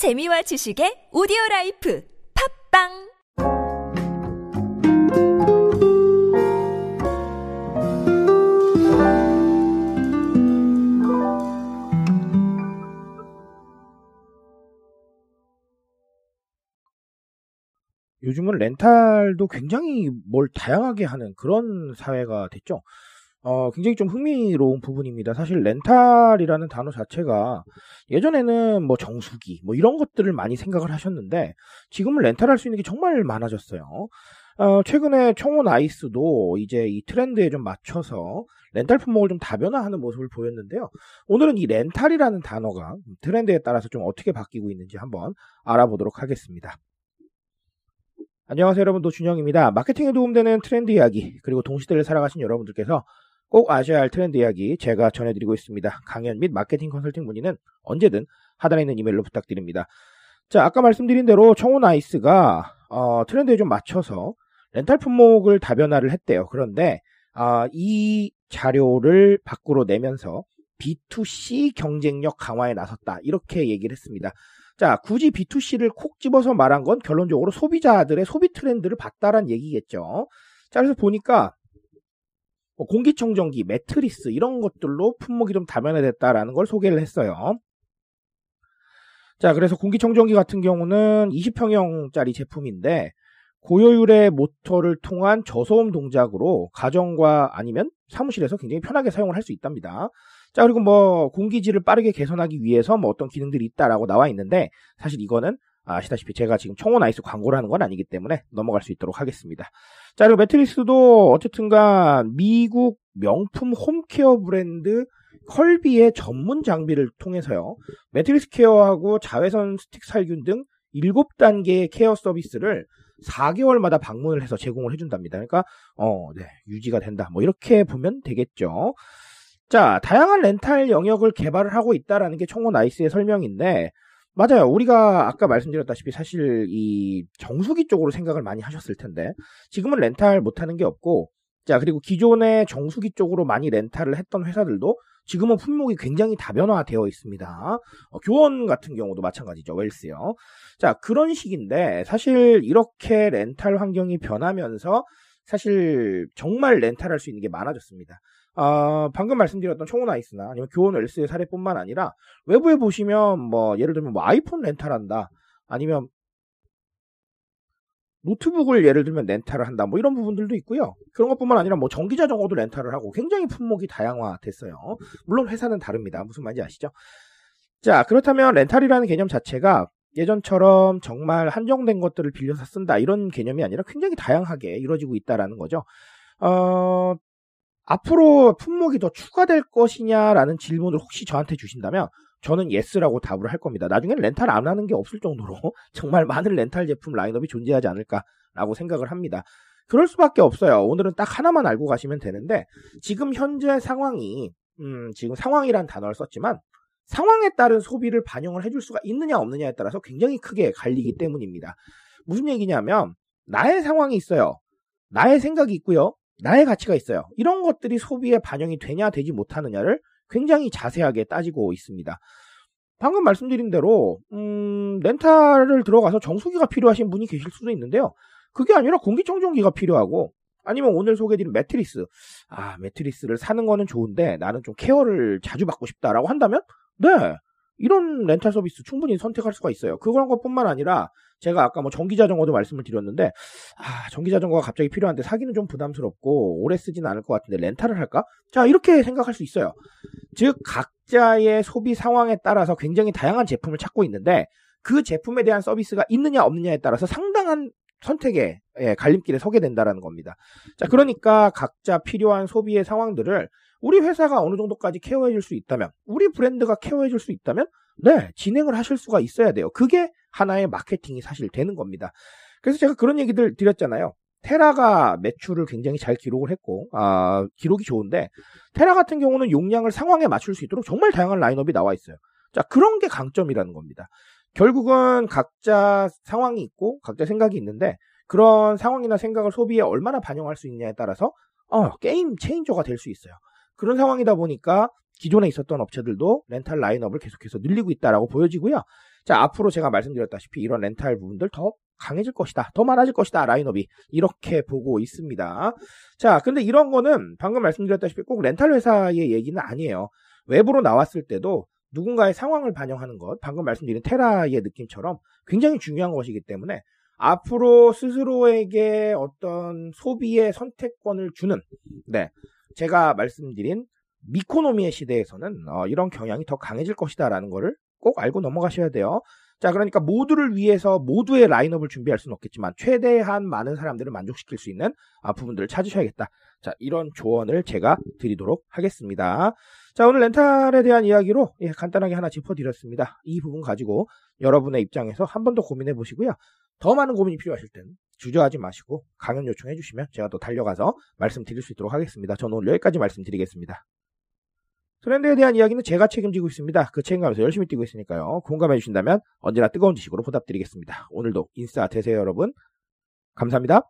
재미와 지식의 오디오 life 팟빵 요즘은 렌탈도 굉장히 뭘 다양하게 하는 그런 사회가 됐죠. 어, 굉장히 좀 흥미로운 부분입니다. 사실 렌탈이라는 단어 자체가 예전에는 뭐 정수기 뭐 이런 것들을 많이 생각을 하셨는데 지금은 렌탈할 수 있는 게 정말 많아졌어요. 어, 최근에 청호나이스도 이제 이 트렌드에 좀 맞춰서 렌탈 품목을 좀 다변화하는 모습을 보였는데요. 오늘은 이 렌탈이라는 단어가 트렌드에 따라서 좀 어떻게 바뀌고 있는지 한번 알아보도록 하겠습니다. 안녕하세요 여러분 노준영입니다. 마케팅에 도움되는 트렌드 이야기 그리고 동시대를 살아가시는 여러분들께서 꼭 아셔야 할 트렌드 이야기 제가 전해드리고 있습니다. 강연 및 마케팅 컨설팅 문의는 언제든 하단에 있는 이메일로 부탁드립니다. 자 아까 말씀드린 대로 청원 아이스가 어, 트렌드에 좀 맞춰서 렌탈 품목을 다변화를 했대요. 그런데 어, 이 자료를 밖으로 내면서 B2C 경쟁력 강화에 나섰다 이렇게 얘기를 했습니다. 자, 굳이 B2C를 콕 집어서 말한 건 결론적으로 소비자들의 소비 트렌드를 봤다란 얘기겠죠. 자, 그래서 보니까 뭐 공기청정기, 매트리스 이런 것들로 품목이 좀 다변화됐다라는 걸 소개를 했어요. 자, 그래서 공기청정기 같은 경우는 20평형짜리 제품인데 고효율의 모터를 통한 저소음 동작으로 가정과 아니면 사무실에서 굉장히 편하게 사용을 할 수 있답니다. 자, 그리고 뭐 공기질을 빠르게 개선하기 위해서 뭐 어떤 기능들이 있다라고 나와 있는데 사실 이거는 아시다시피 제가 지금 청호나이스 광고를 하는 건 아니기 때문에 넘어갈 수 있도록 하겠습니다. 자, 그리고 매트리스도 어쨌든간 미국 명품 home care 브랜드 커비의 전문 장비를 통해서요. 매트리스 care하고 자외선 스틱 살균 등 7단계의 care 서비스를 4개월마다 방문을 해서 제공을 해준답니다. 그러니까, 어, 네, 유지가 된다. 뭐, 이렇게 보면 되겠죠. 자, 다양한 렌탈 영역을 개발을 하고 있다라는 게 청호나이스의 설명인데, 맞아요. 우리가 아까 말씀드렸다시피 사실 이 정수기 쪽으로 생각을 많이 하셨을 텐데, 지금은 렌탈 못하는 게 없고, 자, 그리고 기존의 정수기 쪽으로 많이 렌탈을 했던 회사들도 지금은 품목이 굉장히 다변화되어 있습니다. 어, 교원 같은 경우도 마찬가지죠. 웰스요. 자, 그런 식인데 사실 이렇게 렌탈 환경이 변하면서 사실 정말 렌탈할 수 있는 게 많아졌습니다. 어, 방금 말씀드렸던 청원 아이스나 아니면 교원 웰스의 사례뿐만 아니라 외부에 보시면 뭐 예를 들면 뭐 아이폰 렌탈한다 아니면 노트북을 예를 들면 렌탈을 한다 뭐 이런 부분들도 있고요. 그런 것뿐만 아니라 뭐 전기 자전거도 렌탈을 하고 굉장히 품목이 다양화됐어요. 물론 회사는 다릅니다. 무슨 말인지 아시죠? 자 그렇다면 렌탈이라는 개념 자체가 예전처럼 정말 한정된 것들을 빌려서 쓴다 이런 개념이 아니라 굉장히 다양하게 이루어지고 있다라는 거죠. 어, 앞으로 품목이 더 추가될 것이냐라는 질문을 혹시 저한테 주신다면 저는 yes라고 답을 할 겁니다. 나중에는 렌탈 안 하는 게 없을 정도로 정말 많은 렌탈 제품 라인업이 존재하지 않을까라고 생각을 합니다. 그럴 수밖에 없어요. 오늘은 딱 하나만 알고 가시면 되는데 지금 현재 상황이 음, 지금 상황이란 단어를 썼지만 상황에 따른 소비를 반영을 해줄 수가 있느냐 없느냐에 따라서 굉장히 크게 갈리기 때문입니다. 무슨 얘기냐면 나의 상황이 있어요. 나의 생각이 있고요. 나의 가치가 있어요. 이런 것들이 소비에 반영이 되냐 되지 못하느냐를 굉장히 자세하게 따지고 있습니다. 방금 말씀드린 대로 음, 렌탈을 들어가서 정수기가 필요하신 분이 계실 수도 있는데요. 그게 아니라 공기청정기가 필요하고 아니면 오늘 소개해드린 매트리스 아 매트리스를 사는 거는 좋은데 나는 좀 케어를 자주 받고 싶다라고 한다면 네 이런 렌탈 서비스 충분히 선택할 수가 있어요. 그런 것뿐만 아니라 제가 아까 뭐 전기 자전거도 말씀을 드렸는데 아 전기 자전거가 갑자기 필요한데 사기는 좀 부담스럽고 오래 쓰진 않을 것 같은데 렌탈을 할까? 자 이렇게 생각할 수 있어요. 즉 각자의 소비 상황에 따라서 굉장히 다양한 제품을 찾고 있는데 그 제품에 대한 서비스가 있느냐 없느냐에 따라서 상당한 선택의 예, 갈림길에 서게 된다라는 겁니다. 자 그러니까 각자 필요한 소비의 상황들을 우리 회사가 어느 정도까지 케어해 줄 수 있다면, 우리 브랜드가 케어해 줄 수 있다면, 네, 진행을 하실 수가 있어야 돼요. 그게 하나의 마케팅이 사실 되는 겁니다. 그래서 제가 그런 얘기들 드렸잖아요. 테라가 매출을 굉장히 잘 기록을 했고, 아, 기록이 좋은데, 테라 같은 경우는 용량을 상황에 맞출 수 있도록 정말 다양한 라인업이 나와 있어요. 자, 그런 게 강점이라는 겁니다. 결국은 각자 상황이 있고, 각자 생각이 있는데, 그런 상황이나 생각을 소비에 얼마나 반영할 수 있냐에 따라서, 어, 게임 체인저가 될 수 있어요. 그런 상황이다 보니까 기존에 있었던 업체들도 렌탈 라인업을 계속해서 늘리고 있다라고 보여지고요. 자, 앞으로 제가 말씀드렸다시피 이런 렌탈 부분들 더 강해질 것이다. 더 많아질 것이다. 라인업이. 이렇게 보고 있습니다. 자, 근데 이런 거는 방금 말씀드렸다시피 꼭 렌탈 회사의 얘기는 아니에요. 외부로 나왔을 때도 누군가의 상황을 반영하는 것, 방금 말씀드린 테라의 느낌처럼 굉장히 중요한 것이기 때문에 앞으로 스스로에게 어떤 소비의 선택권을 주는, 네. 제가 말씀드린 미코노미의 시대에서는 어, 이런 경향이 더 강해질 것이다라는 것을 꼭 알고 넘어가셔야 돼요. 자, 그러니까 모두를 위해서 모두의 라인업을 준비할 수는 없겠지만 최대한 많은 사람들을 만족시킬 수 있는 아, 부분들을 찾으셔야겠다. 자, 이런 조언을 제가 드리도록 하겠습니다. 자, 오늘 렌탈에 대한 이야기로 예, 간단하게 하나 짚어드렸습니다. 이 부분 가지고 여러분의 입장에서 한 번 더 고민해 보시고요. 더 많은 고민이 필요하실 때는 주저하지 마시고 강연 요청해 주시면 제가 또 달려가서 말씀드릴 수 있도록 하겠습니다. 저는 오늘 여기까지 말씀드리겠습니다. 트렌드에 대한 이야기는 제가 책임지고 있습니다. 그 책임감에서 열심히 뛰고 있으니까요. 공감해 주신다면 언제나 뜨거운 지식으로 보답드리겠습니다. 오늘도 인싸 되세요, 여러분. 감사합니다.